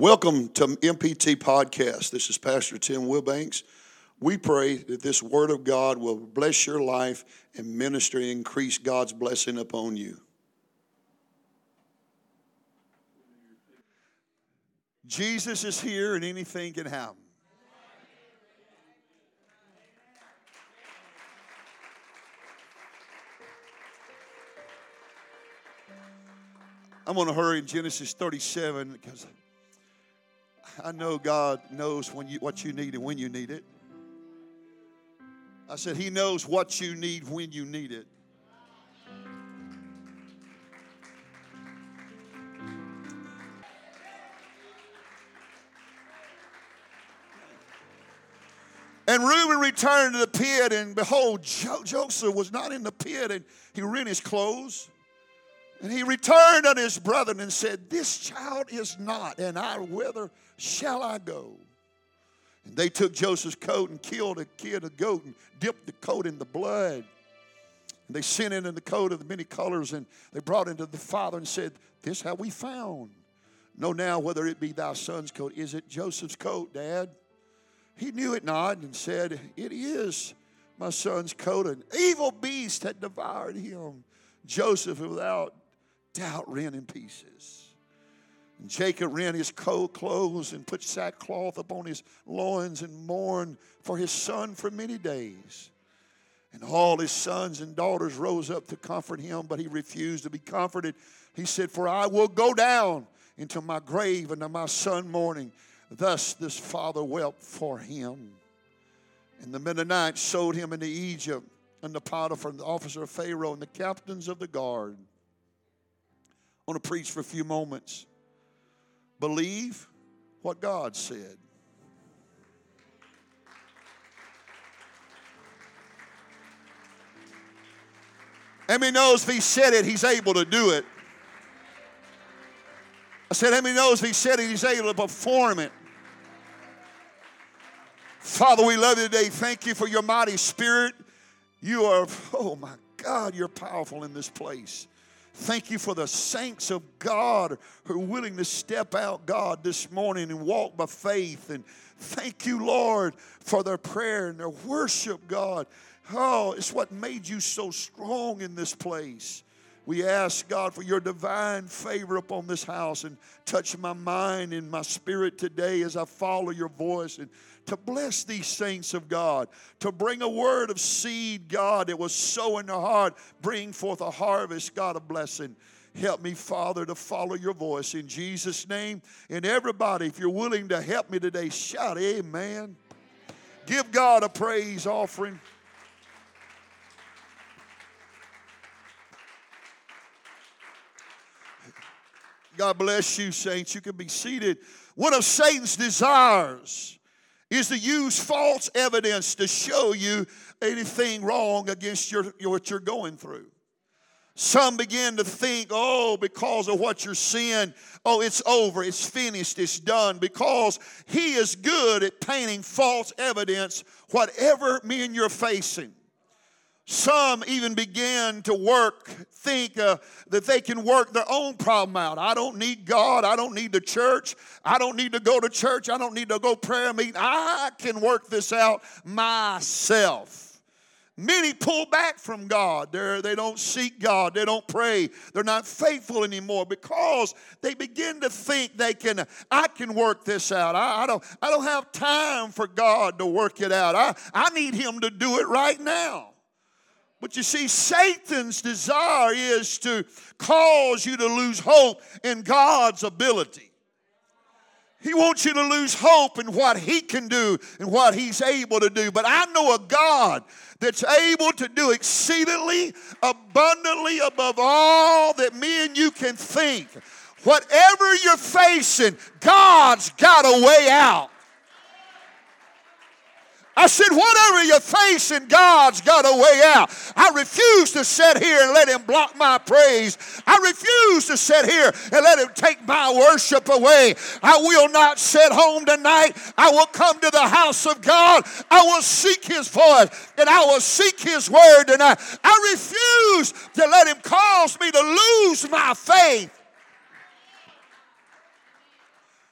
Welcome to MPT Podcast. This is Pastor Tim Wilbanks. We pray that this Word of God will bless your life and ministry, and increase God's blessing upon you. Jesus is here and anything can happen. I'm going to hurry in Genesis 37 because I know God knows when you, what you need and when you need it. I said, He knows what you need when you need it. And Reuben returned to the pit, and behold, jo- Joseph was not in the pit, and he rent his clothes. And he returned unto his brethren and said, This child is not, and I, whither shall I go? And they took Joseph's coat and killed a kid, a goat, and dipped the coat in the blood. And they sent it in the coat of the many colors, and they brought it to the father and said, This how we found. Know now whether it be thy son's coat. Is it Joseph's coat, Dad? He knew it not and said, It is my son's coat. An evil beast had devoured him. Joseph, without doubt, rent in pieces. And Jacob rent his coat clothes and put sackcloth upon his loins and mourned for his son for many days. And all his sons and daughters rose up to comfort him, but he refused to be comforted. He said, For I will go down into my grave and to my son mourning. Thus this father wept for him. And the Midianites sold him into Egypt, and the Potiphar, the officer of Pharaoh, and the captains of the guard. I want to preach for a few moments. Believe what God said. He knows if he said it, he's able to do it. I said, many knows if he said it, he's able to perform it? Father, we love you today. Thank you for your mighty spirit. You are, oh my God, you're powerful in this place. Thank you for the saints of God who are willing to step out, God, this morning and walk by faith. And thank you, Lord, for their prayer and their worship, God. Oh, it's what made you so strong in this place. We ask, God, for your divine favor upon this house and touch my mind and my spirit today as I follow your voice and to bless these saints of God, to bring a word of seed, God, that was sow in their heart, bring forth a harvest, God, of blessing. Help me, Father, to follow your voice in Jesus' name. And everybody, if you're willing to help me today, shout amen. Give God a praise offering. God bless you, saints. You can be seated. One of Satan's desires is to use false evidence to show you anything wrong against your, what you're going through. Some begin to think, oh, because of what you're seeing, oh, it's over, it's finished, it's done. Because he is good at painting false evidence, whatever men you're facing. Some even begin to work, think uh, that they can work their own problem out. I don't need God. I don't need the church. I don't need to go to church. I don't need to go prayer meeting. I can work this out myself. Many pull back from God. They're, they don't seek God. They don't pray. They're not faithful anymore because they begin to think they can, I can work this out. I, I, don't, I don't have time for God to work it out. I, I need Him to do it right now. But you see, Satan's desire is to cause you to lose hope in God's ability. He wants you to lose hope in what He can do and what He's able to do. But I know a God that's able to do exceedingly abundantly above all that me and you can think. Whatever you're facing, God's got a way out. I said, whatever you're facing, God's got a way out. I refuse to sit here and let Him block my praise. I refuse to sit here and let Him take my worship away. I will not sit home tonight. I will come to the house of God. I will seek His voice and I will seek His word tonight. I refuse to let Him cause me to lose my faith.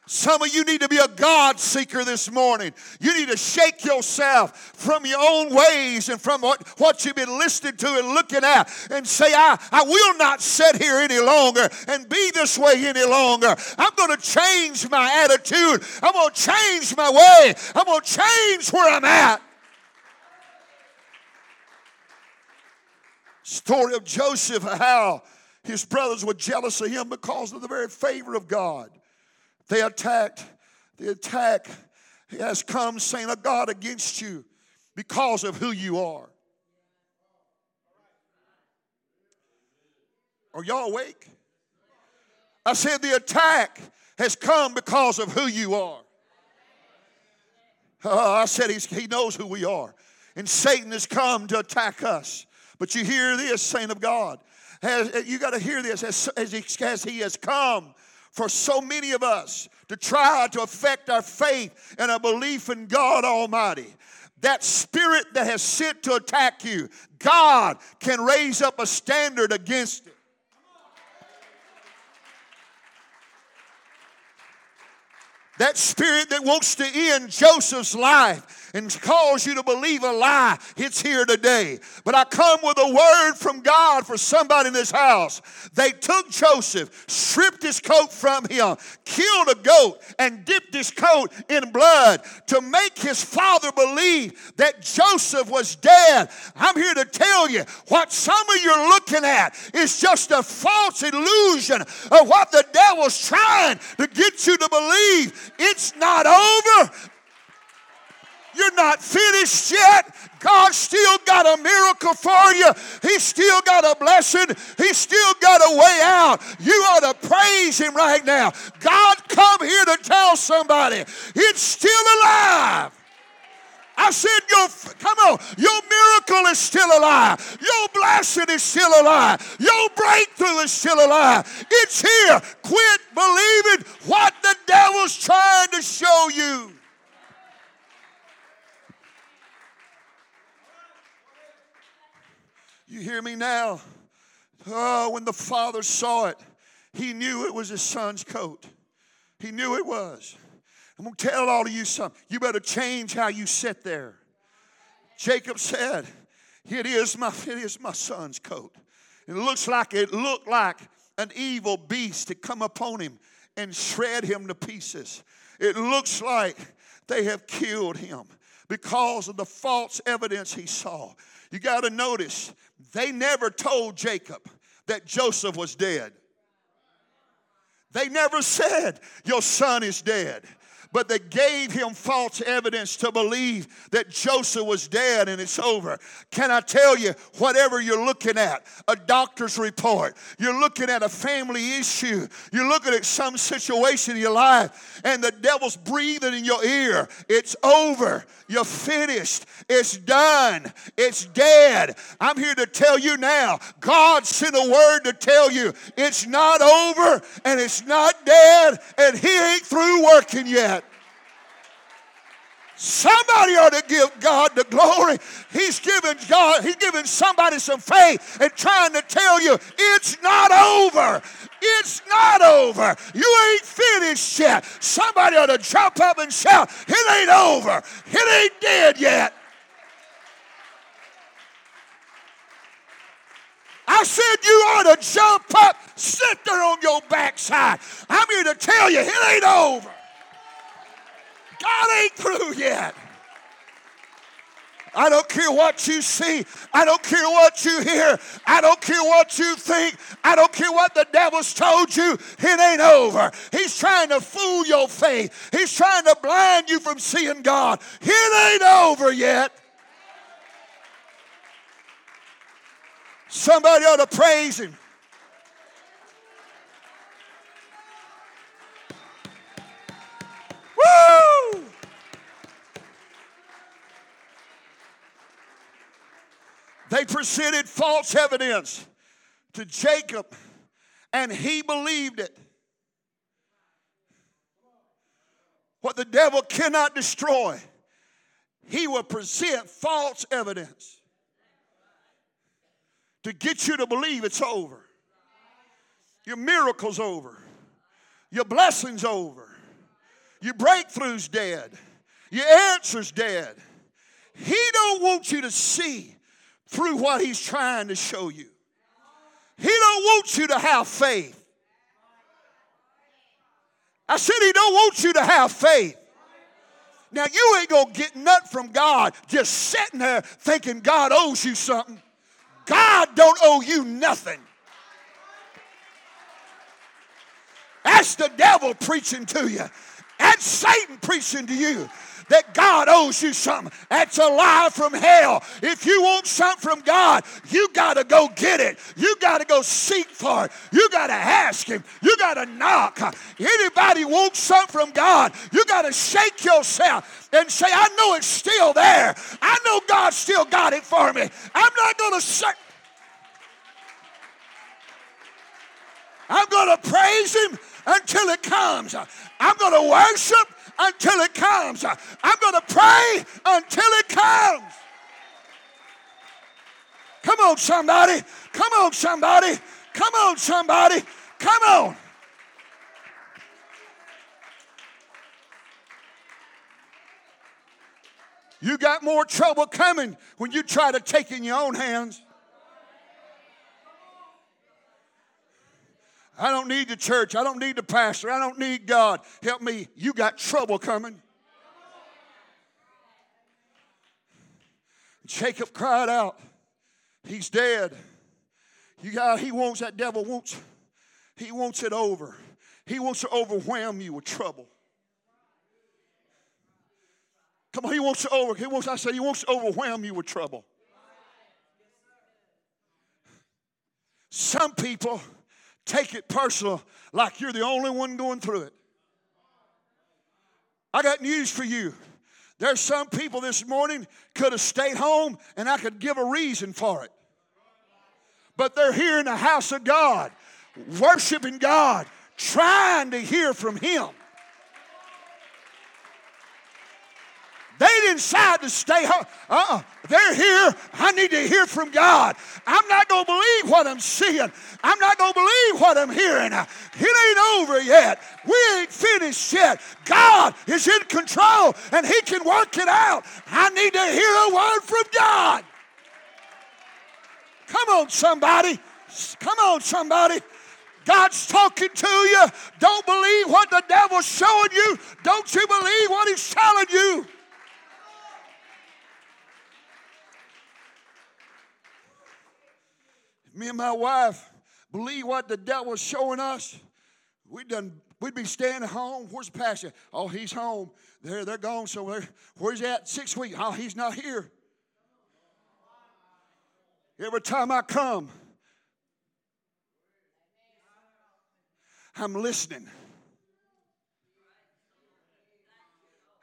Some of you need to be a God seeker this morning. You need to shake yourself from your own ways and from what, what you've been listening to and looking at and say, I, I will not sit here any longer and be this way any longer. I'm going to change my attitude. I'm going to change my way. I'm going to change where I'm at. Story of Joseph, how his brothers were jealous of him because of the very favor of God. They attacked, the attack has come saying a God against you because of who you are. Are y'all awake? I said the attack has come because of who you are. Uh, I said he knows who we are. And Satan has come to attack us. But you hear this, saint of God. Has, you got to hear this as, as, he, as he has come for so many of us to try to affect our faith and our belief in God Almighty. That spirit that has sent to attack you, God can raise up a standard against it. That spirit that wants to end Joseph's life and cause you to believe a lie, it's here today. But I come with a word from God for somebody in this house. They took Joseph, stripped his coat from him, killed a goat, and dipped his coat in blood to make his father believe that Joseph was dead. I'm here to tell you what some of you are looking at is just a false illusion of what the devil's trying to get you to believe. It's not over. You're not finished yet. God still got a miracle for you. He still got a blessing. He still got a way out. You ought to praise Him right now. God, come here to tell somebody it's still alive. I said, your, come on, your miracle is still alive. Your blessing is still alive. Your breakthrough is still alive. It's here. Quit believing what the devil's trying to show you. You hear me now? Oh, when the father saw it, he knew it was his son's coat. He knew it was. I'm going to tell all of you something. You better change how you sit there. Jacob said, It is my, it is my son's coat. It looks like it looked like an evil beast had come upon him and shred him to pieces. It looks like they have killed him because of the false evidence he saw. You got to notice, they never told Jacob that Joseph was dead. They never said, Your son is dead but they gave him false evidence to believe that Joseph was dead and it's over. Can I tell you, whatever you're looking at, a doctor's report, you're looking at a family issue, you're looking at some situation in your life, and the devil's breathing in your ear, it's over. You're finished. It's done. It's dead. I'm here to tell you now God sent a word to tell you it's not over and it's not dead and He ain't through working yet. Somebody ought to give God the glory. He's giving God, He's giving somebody some faith and trying to tell you it's not over. It's not over. You ain't finished yet. Somebody ought to jump up and shout, It ain't over. It ain't dead yet. I said you ought to jump up, sit there on your backside. I'm here to tell you, it ain't over. God ain't through yet. I don't care what you see. I don't care what you hear. I don't care what you think. I don't care what the devil's told you. It ain't over. He's trying to fool your faith. He's trying to blind you from seeing God. It ain't over yet. Somebody ought to praise him. They presented false evidence to Jacob, and he believed it. What the devil cannot destroy, he will present false evidence to get you to believe it's over. Your miracle's over. Your blessing's over. Your breakthrough's dead. Your answer's dead. He don't want you to see through what he's trying to show you. He don't want you to have faith. I said he don't want you to have faith. Now you ain't gonna get nothing from God just sitting there thinking God owes you something. God don't owe you nothing. That's the devil preaching to you. That's Satan preaching to you that God owes you something. That's a lie from hell. If you want something from God, you got to go get it. You got to go seek for it. You got to ask Him. You got to knock. Anybody wants something from God, you got to shake yourself and say, I know it's still there. I know God still got it for me. I'm not going to say. I'm going to praise Him until it comes. I'm going to worship until it comes. I'm going to pray until it comes. Come on, somebody. Come on, somebody. Come on, somebody. Come on. You got more trouble coming when you try to take in your own hands. I don't need the church. I don't need the pastor. I don't need God. Help me. You got trouble coming. Jacob cried out, He's dead. You got, he wants that devil wants, he wants it over. He wants to overwhelm you with trouble. Come on, he wants to over, he wants, I said he wants to overwhelm you with trouble. Some people take it personal like you're the only one going through it. I got news for you. There's some people this morning could have stayed home and I could give a reason for it. But they're here in the house of God, worshiping God, trying to hear from Him. They didn't decide to stay home. Uh-uh. They're here. I need to hear from God. I'm not going to believe what I'm seeing. I'm not going to believe what I'm hearing. It ain't over yet. We ain't finished yet. God is in control and He can work it out. I need to hear a word from God. Come on, somebody. Come on, somebody. God's talking to you. Don't believe what the devil's showing you. Don't you believe what he's telling you. Me and my wife believe what the devil's showing us, we done we'd be staying at home. Where's the pastor? Oh, he's home. They're they're gone somewhere. Where's he at? Six weeks. Oh, he's not here. Every time I come, I'm listening.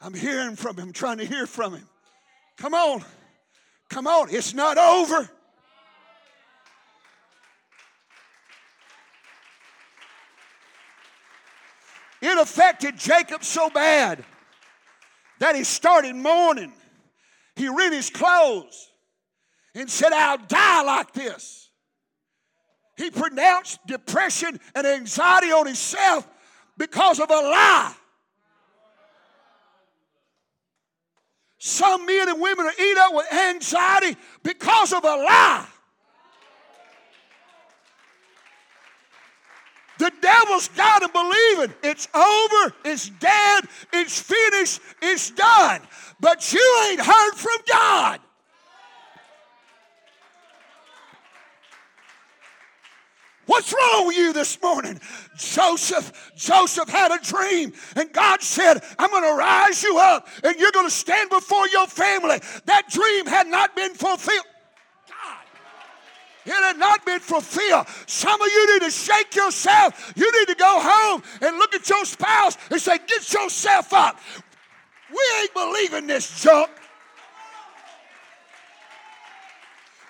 I'm hearing from him, trying to hear from him. Come on. Come on. It's not over. It affected Jacob so bad that he started mourning. He rent his clothes and said, I'll die like this. He pronounced depression and anxiety on himself because of a lie. Some men and women are eat up with anxiety because of a lie. The devil's got to believe it. It's over, it's dead, it's finished, it's done. But you ain't heard from God. What's wrong with you this morning? Joseph, Joseph had a dream, and God said, I'm going to rise you up, and you're going to stand before your family. That dream had not been fulfilled. It had not been fulfilled. Some of you need to shake yourself. You need to go home and look at your spouse and say, Get yourself up. We ain't believing this junk.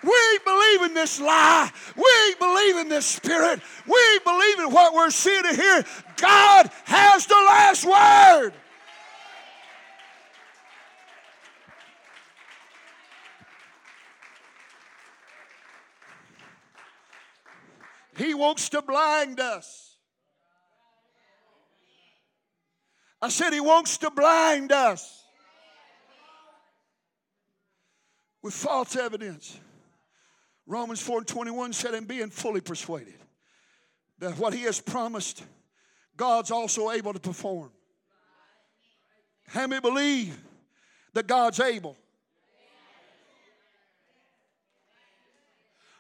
We ain't believing this lie. We ain't believing this spirit. We ain't believing what we're seeing here. God has the last word. He wants to blind us. I said he wants to blind us with false evidence. Romans 4 and 21 said, and being fully persuaded that what he has promised, God's also able to perform. How many believe that God's able?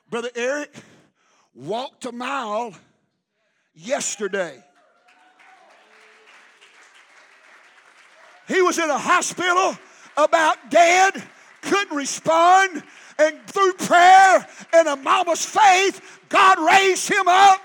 Brother Eric walked a mile yesterday. He was in a hospital about dead, couldn't respond, and through prayer and a mama's faith, God raised him up.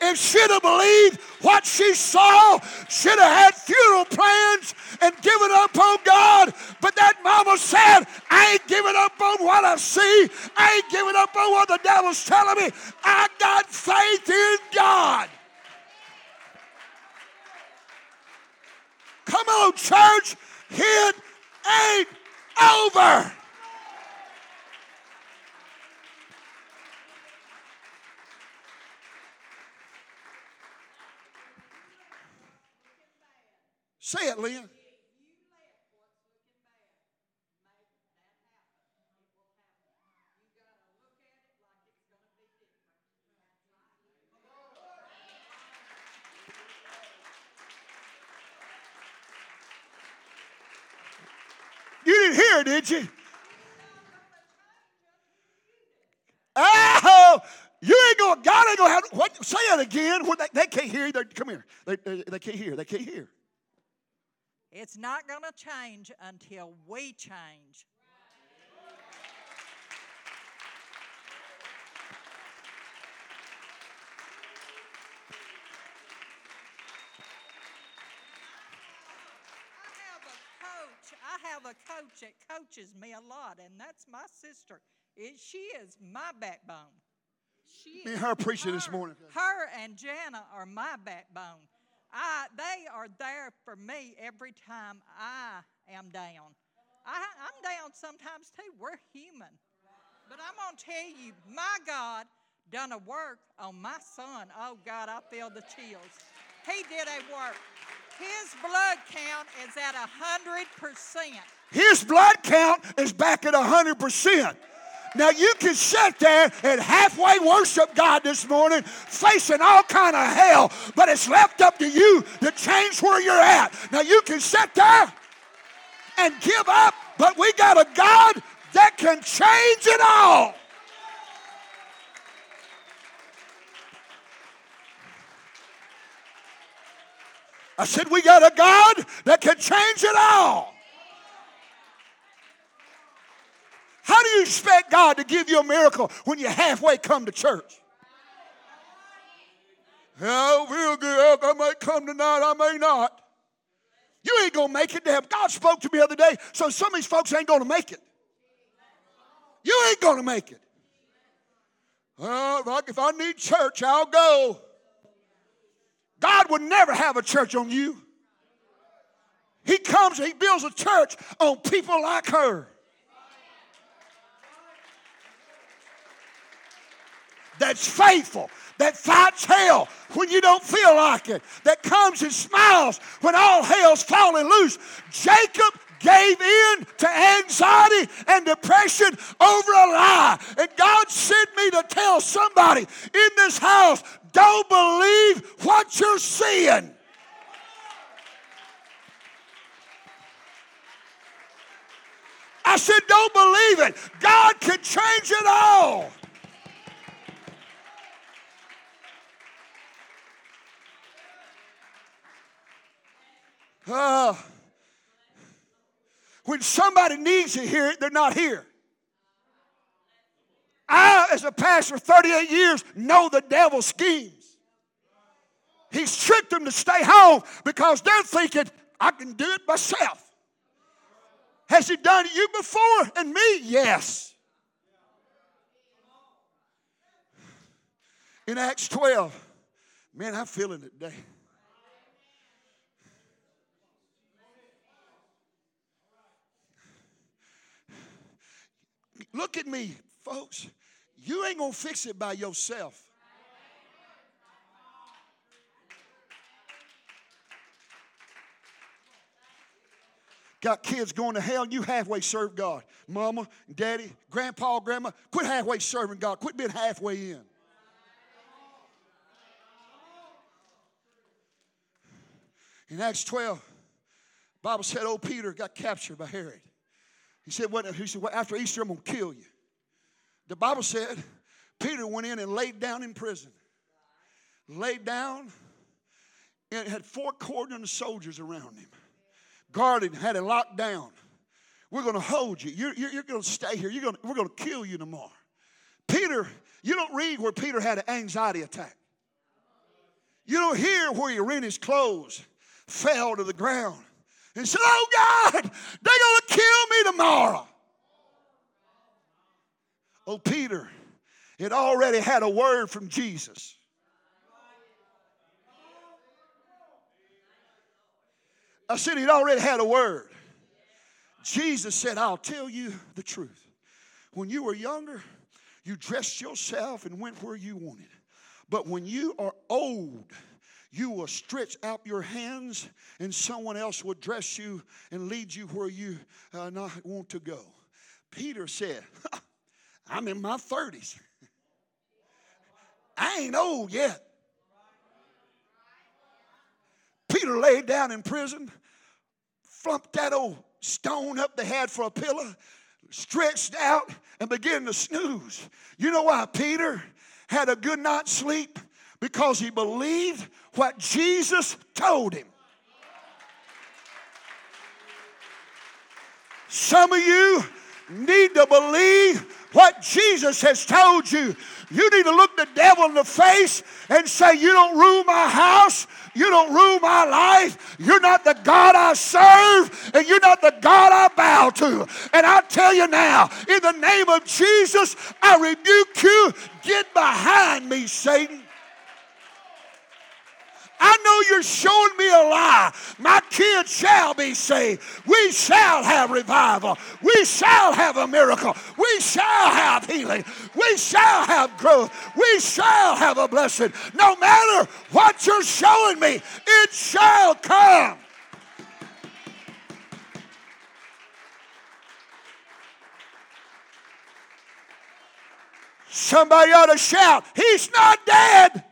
If she'd have believed what she saw, should have had funeral plans and given up on God. But that mama said, I ain't giving up on what I see. I ain't giving up on what the devil's telling me. I got faith in God. Come on, church. It ain't over. Say it, Lynn. You didn't hear, did you? Oh, you ain't. To, God ain't to have. What? Say it again. What, they, they can't hear. They, come here. They, they, they can't hear. They can't hear. It's not going to change until we change. I have a coach. I have a coach that coaches me a lot, and that's my sister. It, she is my backbone. She Me and her preaching this morning. Her and Jana are my backbone. I, they are there for me every time I am down. I, I'm down sometimes too. We're human. But I'm going to tell you, my God done a work on my son. Oh, God, I feel the chills. He did a work. His blood count is at a 100%. His blood count is back at 100%. Now you can sit there and halfway worship God this morning, facing all kind of hell, but it's left up to you to change where you're at. Now you can sit there and give up, but we got a God that can change it all. I said, we got a God that can change it all. How do you expect God to give you a miracle when you halfway come to church? Oh, real good. I might come tonight, I may not. You ain't gonna make it to heaven. God spoke to me the other day, so some of these folks ain't gonna make it. You ain't gonna make it. If I need church, I'll go. God would never have a church on you. He comes he builds a church on people like her. That's faithful, that fights hell when you don't feel like it, that comes and smiles when all hell's falling loose. Jacob gave in to anxiety and depression over a lie. And God sent me to tell somebody in this house don't believe what you're seeing. I said, don't believe it. God can change it all. Uh, when somebody needs to hear it, they're not here. I, as a pastor, 38 years, know the devil's schemes. He's tricked them to stay home because they're thinking, I can do it myself. Has he done it you before? And me? Yes. In Acts 12, man, I'm feeling it today. Look at me, folks. You ain't going to fix it by yourself. Got kids going to hell, you halfway serve God. Mama, daddy, grandpa, grandma, quit halfway serving God. Quit being halfway in. In Acts 12, Bible said old Peter got captured by Herod. He said, what, he said well, after Easter, I'm going to kill you. The Bible said Peter went in and laid down in prison. Laid down and had four cordon soldiers around him. Guarded, had it locked down. We're going to hold you. You're, you're, you're going to stay here. You're to, we're going to kill you tomorrow. Peter, you don't read where Peter had an anxiety attack. You don't hear where he rent his clothes, fell to the ground, and said, Oh God, they're going to kill me tomorrow. Oh, Peter had already had a word from Jesus. I said he'd already had a word. Jesus said, I'll tell you the truth. When you were younger, you dressed yourself and went where you wanted. But when you are old, you will stretch out your hands and someone else will dress you and lead you where you uh, not want to go. Peter said, I'm in my 30s. I ain't old yet. Peter laid down in prison, flumped that old stone up they had for a pillow, stretched out, and began to snooze. You know why Peter had a good night's sleep? Because he believed what Jesus told him. Some of you need to believe what Jesus has told you. You need to look the devil in the face and say, You don't rule my house. You don't rule my life. You're not the God I serve, and you're not the God I bow to. And I tell you now, in the name of Jesus, I rebuke you. Get behind me, Satan. I know you're showing me a lie. My kids shall be saved. We shall have revival. We shall have a miracle. We shall have healing. We shall have growth. We shall have a blessing. No matter what you're showing me, it shall come. Somebody ought to shout, He's not dead.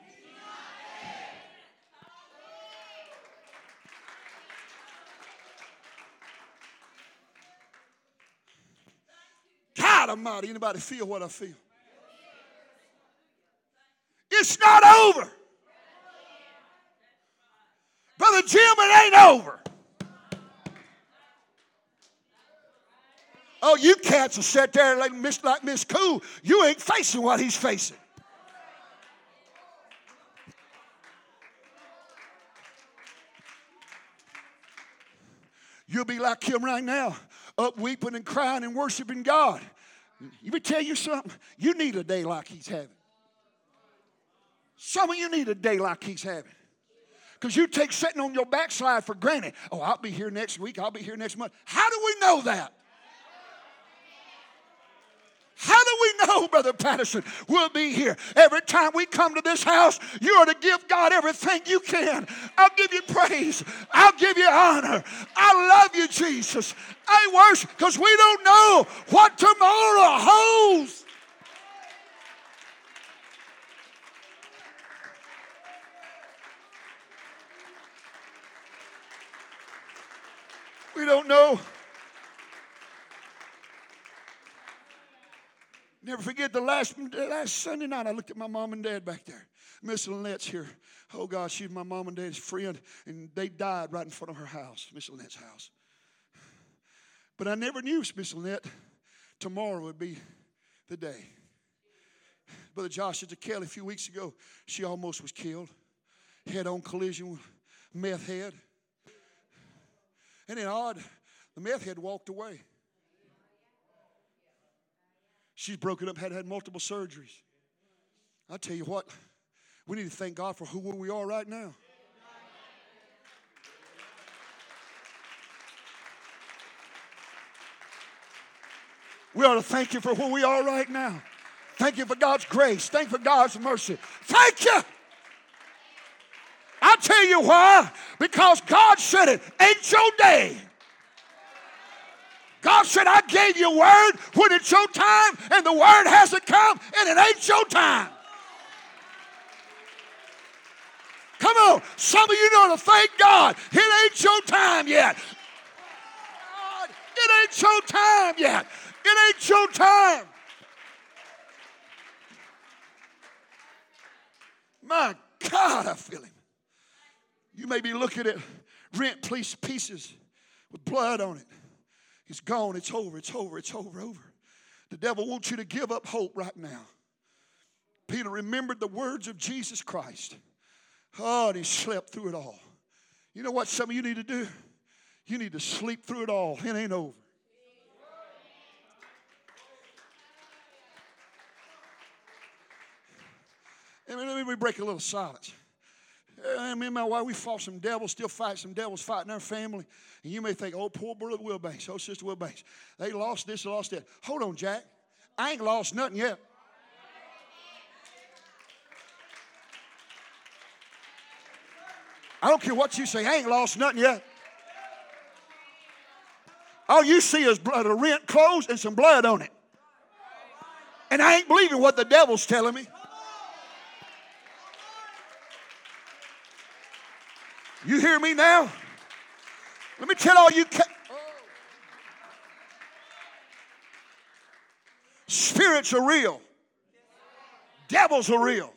Almighty, anybody feel what I feel? It's not over. Brother Jim, it ain't over. Oh, you cats will sit there like Miss, like Miss Cool. You ain't facing what he's facing. You'll be like him right now up weeping and crying and worshiping God. Let me tell you something. You need a day like he's having. Some of you need a day like he's having. Because you take sitting on your backslide for granted. Oh, I'll be here next week. I'll be here next month. How do we know that? How do we know, Brother Patterson, we'll be here? Every time we come to this house, you are to give God everything you can. I'll give you praise. I'll give you honor. I love you, Jesus. I worship because we don't know what tomorrow holds. We don't know. Never forget the last, last Sunday night, I looked at my mom and dad back there. Miss Lynette's here. Oh, God, she's my mom and dad's friend, and they died right in front of her house, Miss Lynette's house. But I never knew, Miss Lynette, tomorrow would be the day. Brother Josh at the Kelly a few weeks ago, she almost was killed. Head on collision with meth head. And then odd, the meth head walked away. She's broken up, had had multiple surgeries. I tell you what, we need to thank God for who we are right now. We ought to thank you for who we are right now. Thank you for God's grace. Thank you for God's mercy. Thank you. I tell you why. Because God said it. Ain't your day. God said, I gave you word when it's your time, and the word hasn't come, and it ain't your time. Come on. Some of you know to thank God. It ain't your time yet. It ain't your time yet. It ain't your time. My God, I feel him. You may be looking at rent pieces with blood on it. It's gone. It's over. It's over. It's over. Over. The devil wants you to give up hope right now. Peter remembered the words of Jesus Christ. Oh, and he slept through it all. You know what some of you need to do? You need to sleep through it all. It ain't over. Let me break a little silence. Uh, me and my wife, we fought some devils, still fight some devils fighting our family. And you may think, oh, poor brother Wilbanks, oh, sister Wilbanks. They lost this, lost that. Hold on, Jack. I ain't lost nothing yet. I don't care what you say, I ain't lost nothing yet. All you see is blood, a rent clothes and some blood on it. And I ain't believing what the devil's telling me. You hear me now? Let me tell all you. Ca- Spirits are real. Devils are real.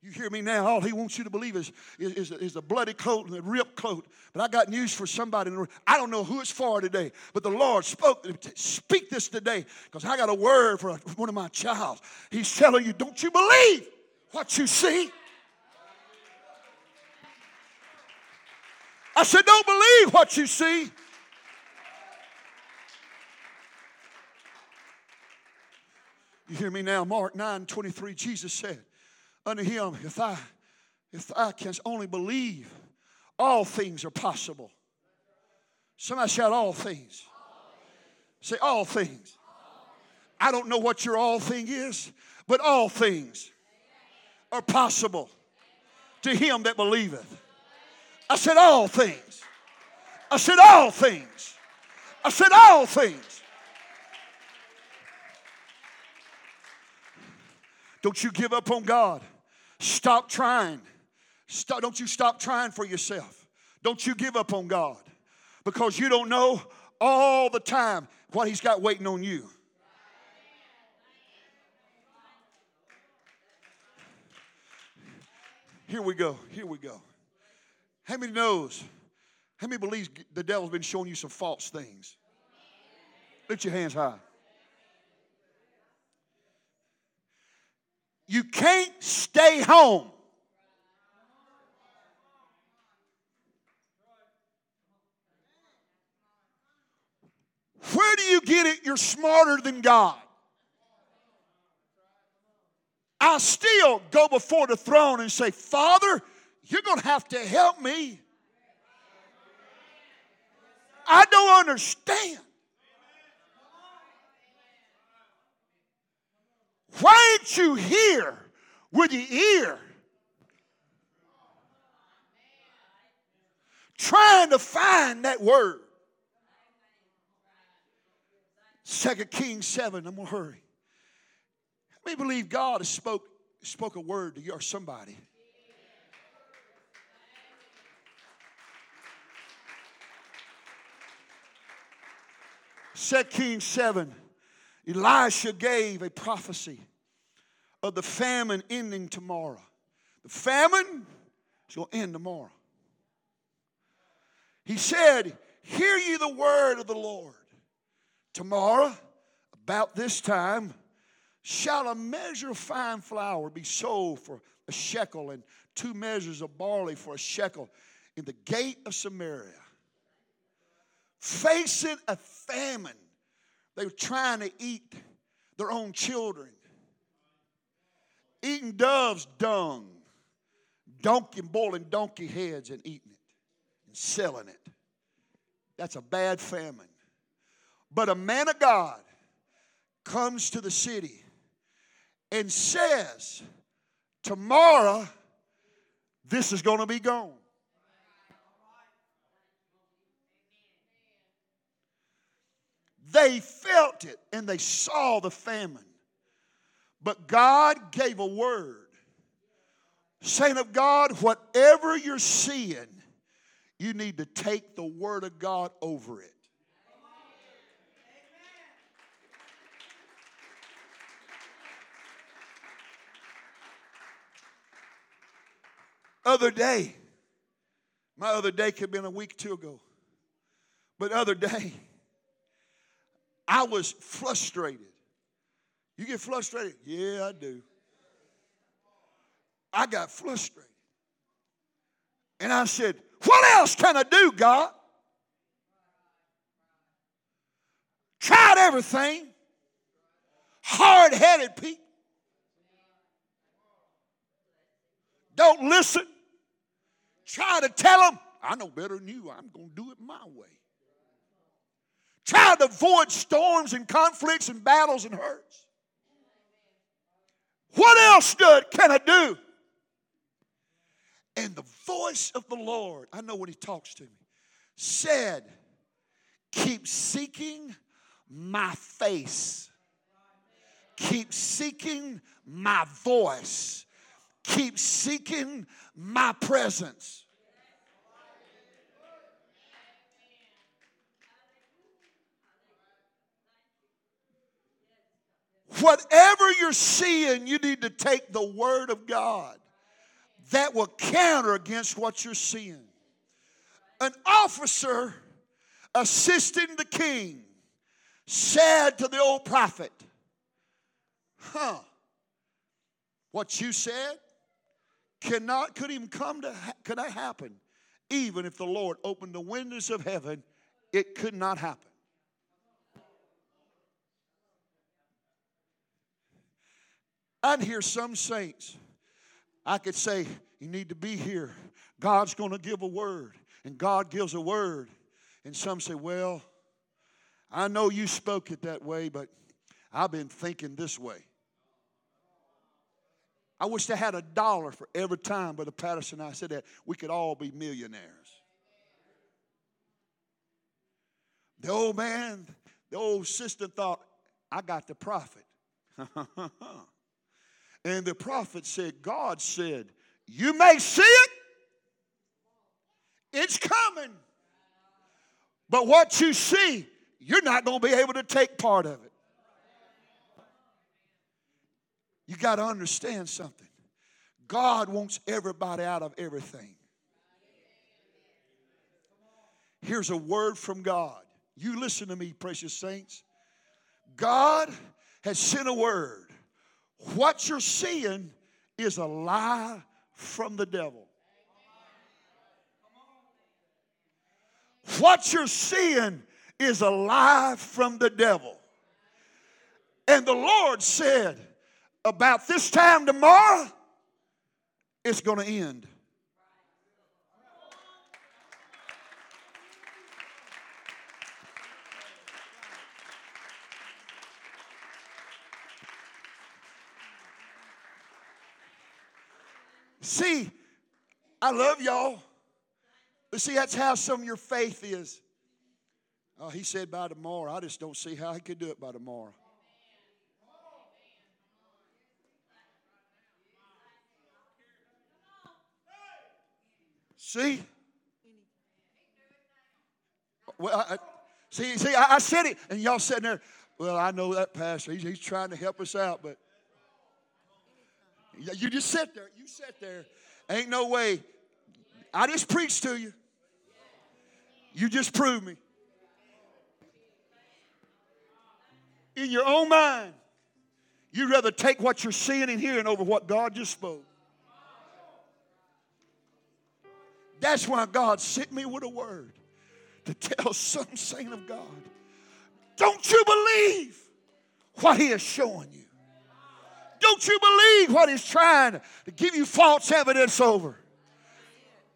You hear me now? All he wants you to believe is, is, is, is the bloody coat and the ripped coat. But I got news for somebody. I don't know who it's for today, but the Lord spoke. Speak this today because I got a word for one of my child. He's telling you, don't you believe what you see? I said, don't believe what you see. You hear me now? Mark 9 23, Jesus said, Unto him, if I if I can only believe, all things are possible. Somebody shout all things. Say all things. I don't know what your all thing is, but all things are possible to him that believeth. I said, all things. I said, all things. I said, all things. Don't you give up on God. Stop trying. Stop, don't you stop trying for yourself. Don't you give up on God because you don't know all the time what He's got waiting on you. Here we go. Here we go. How many knows? How many believes the devil's been showing you some false things? Lift your hands high. You can't stay home. Where do you get it? You're smarter than God. I still go before the throne and say, Father, you're going to have to help me. I don't understand. Why ain't you here with your ear? Trying to find that word. Second Kings 7, I'm gonna hurry. How many believe God has spoke, spoke a word to you or somebody? Second Kings 7, Elisha gave a prophecy of the famine ending tomorrow. The famine is going to end tomorrow. He said, Hear ye the word of the Lord. Tomorrow, about this time, shall a measure of fine flour be sold for a shekel, and two measures of barley for a shekel in the gate of Samaria facing a famine. They were trying to eat their own children, eating dove's dung, donkey, boiling donkey heads and eating it and selling it. That's a bad famine. But a man of God comes to the city and says, Tomorrow, this is going to be gone. They felt it and they saw the famine. But God gave a word. saying of God, whatever you're seeing, you need to take the word of God over it. Other day, my other day could have been a week two ago, but other day, I was frustrated. You get frustrated? Yeah, I do. I got frustrated. And I said, What else can I do, God? Tried everything. Hard headed people. Don't listen. Try to tell them, I know better than you. I'm going to do it my way. Try to avoid storms and conflicts and battles and hurts. What else do, can I do? And the voice of the Lord, I know when He talks to me, said, Keep seeking my face. Keep seeking my voice. Keep seeking my presence. Whatever you're seeing, you need to take the Word of God that will counter against what you're seeing. An officer assisting the king said to the old prophet, Huh, what you said cannot, could even come to, could that happen? Even if the Lord opened the windows of heaven, it could not happen. I'd hear some saints, I could say, You need to be here. God's going to give a word, and God gives a word. And some say, Well, I know you spoke it that way, but I've been thinking this way. I wish I had a dollar for every time Brother Patterson and I said that we could all be millionaires. The old man, the old sister thought, I got the prophet. and the prophet said, God said, You may see it, it's coming. But what you see, you're not going to be able to take part of it. You got to understand something. God wants everybody out of everything. Here's a word from God. You listen to me, precious saints. God has sent a word. What you're seeing is a lie from the devil. What you're seeing is a lie from the devil. And the Lord said, about this time tomorrow, it's going to end. See, I love y'all. But see, that's how some of your faith is. Oh, he said by tomorrow. I just don't see how he could do it by tomorrow. See? Well, I, see, see, I, I, said it, and y'all sitting there. Well, I know that pastor. He's, he's trying to help us out, but you just sit there. You sit there. Ain't no way. I just preached to you. You just proved me. In your own mind, you'd rather take what you're seeing and hearing over what God just spoke. That's why God sent me with a word to tell some saint of God. Don't you believe what He is showing you? Don't you believe what He's trying to give you false evidence over?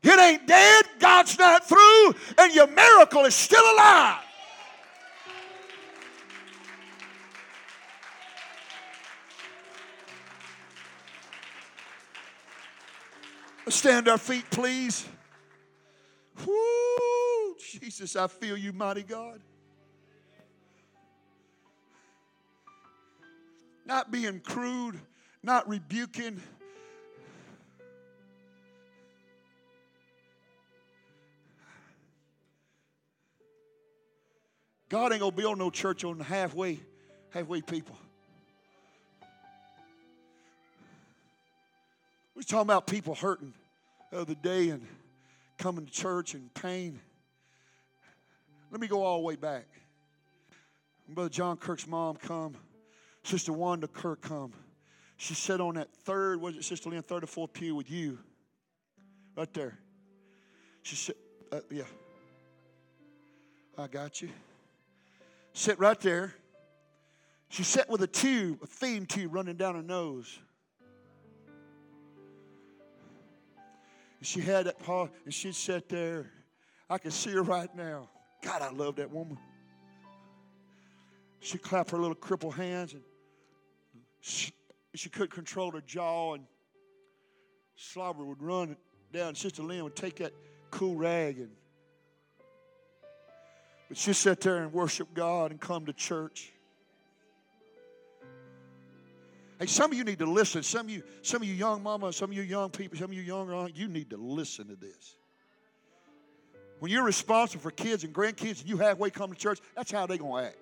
It ain't dead, God's not through, and your miracle is still alive. Stand our feet, please. Jesus, I feel you, mighty God. Not being crude, not rebuking. God ain't gonna build no church on halfway, halfway people. We was talking about people hurting the other day and coming to church and pain. Let me go all the way back. Brother John Kirk's mom come, Sister Wanda Kirk come. She sat on that third, was it Sister Lynn, third or fourth pew with you. Right there. She said, uh, yeah. I got you. Sit right there. She sat with a tube, a feeding tube running down her nose. And she had that paw, and she sat there. I can see her right now. God, I love that woman. She clapped her little crippled hands, and she, she couldn't control her jaw, and slobber would run down. Sister Lynn would take that cool rag and but she sat there and worship God and come to church. Hey, some of you need to listen. Some of you, some of you young mama, some of you young people, some of you young, you need to listen to this. When you're responsible for kids and grandkids and you halfway come to church, that's how they're going to act.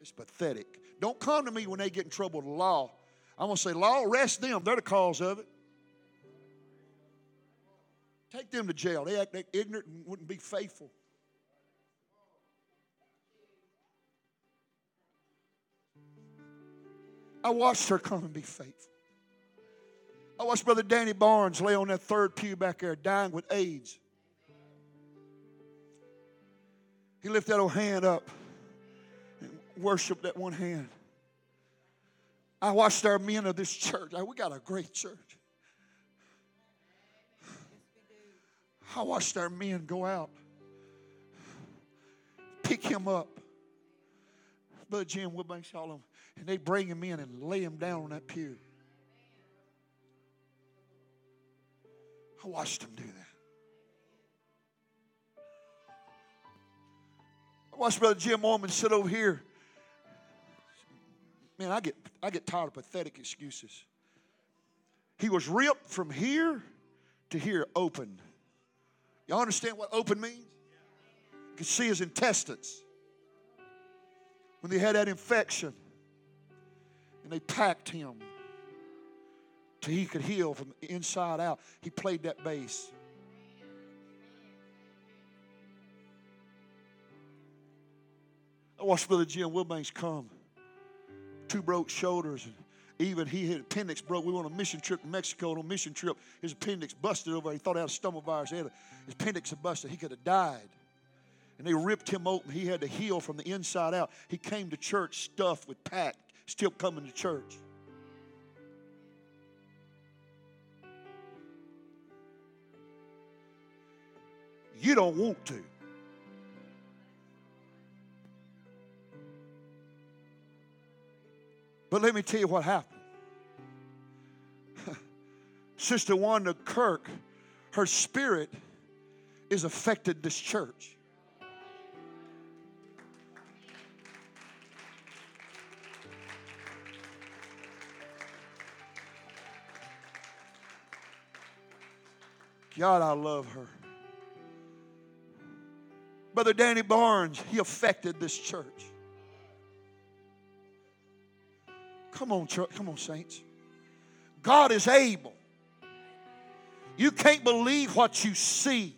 It's pathetic. Don't come to me when they get in trouble with the law. I'm going to say, law, arrest them. They're the cause of it. Take them to jail. They act ignorant and wouldn't be faithful. I watched her come and be faithful. I watched Brother Danny Barnes lay on that third pew back there dying with AIDS. He lifted that old hand up and worshiped that one hand. I watched our men of this church. We got a great church. I watched our men go out, pick him up. Brother Jim Wilbanks, all of them, and they bring him in and lay him down on that pew. I watched them do that. I watched Brother Jim Mormon sit over here. Man, I get, I get tired of pathetic excuses. He was ripped from here to here open. Y'all understand what open means? You can see his intestines. When they had that infection, and they packed him till he could heal from inside out. He played that bass. I watched Brother Jim Wilbanks come. Two broke shoulders, and even he had appendix broke. We went on a mission trip to Mexico. And On a mission trip, his appendix busted over. He thought he had a stomach virus. His appendix had busted. He could have died. And they ripped him open. He had to heal from the inside out. He came to church stuffed with pack, still coming to church. You don't want to. But let me tell you what happened. Sister Wanda Kirk, her spirit is affected this church. God, I love her. Brother Danny Barnes, he affected this church. Come on, church. Come on, saints. God is able. You can't believe what you see.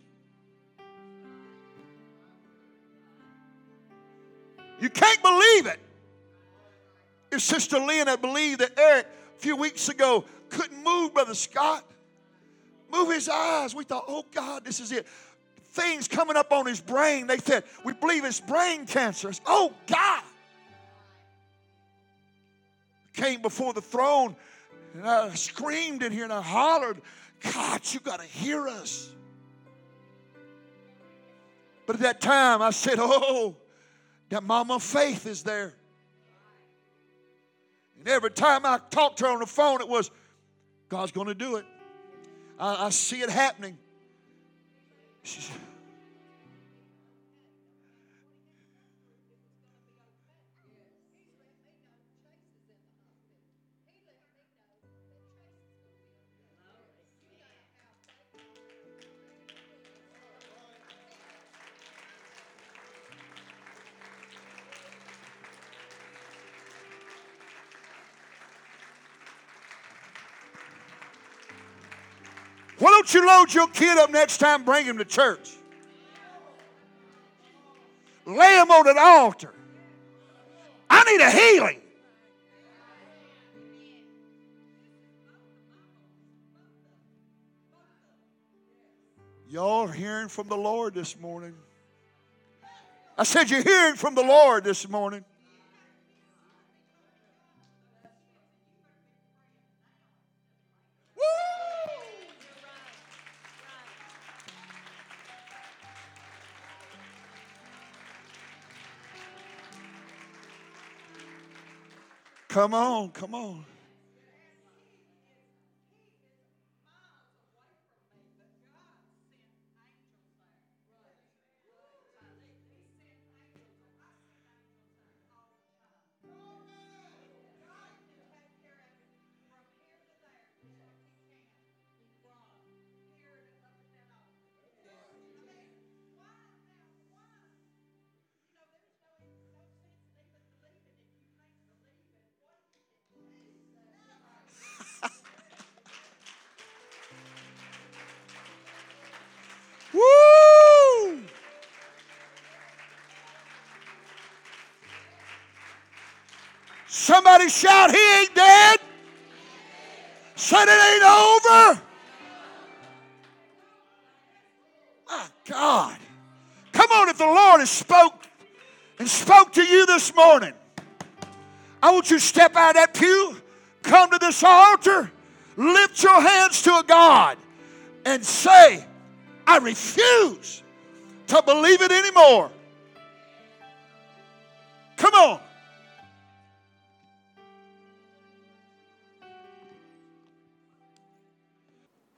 You can't believe it. If Sister Lynn believed that Eric a few weeks ago couldn't move, Brother Scott, move his eyes, we thought, oh God, this is it. Things coming up on his brain. They said, we believe it's brain cancer. oh God came before the throne and I screamed in here and I hollered, God, you got to hear us. But at that time, I said, Oh, that mama faith is there. And every time I talked to her on the phone, it was, God's going to do it. I, I see it happening. She, Why don't you load your kid up next time, bring him to church? Lay him on an altar. I need a healing. Y'all hearing from the Lord this morning. I said, You're hearing from the Lord this morning. Come on, come on. Somebody shout, He ain't dead. Said it ain't over. My God. Come on, if the Lord has spoke and spoke to you this morning, I want you to step out of that pew, come to this altar, lift your hands to a God, and say, I refuse to believe it anymore.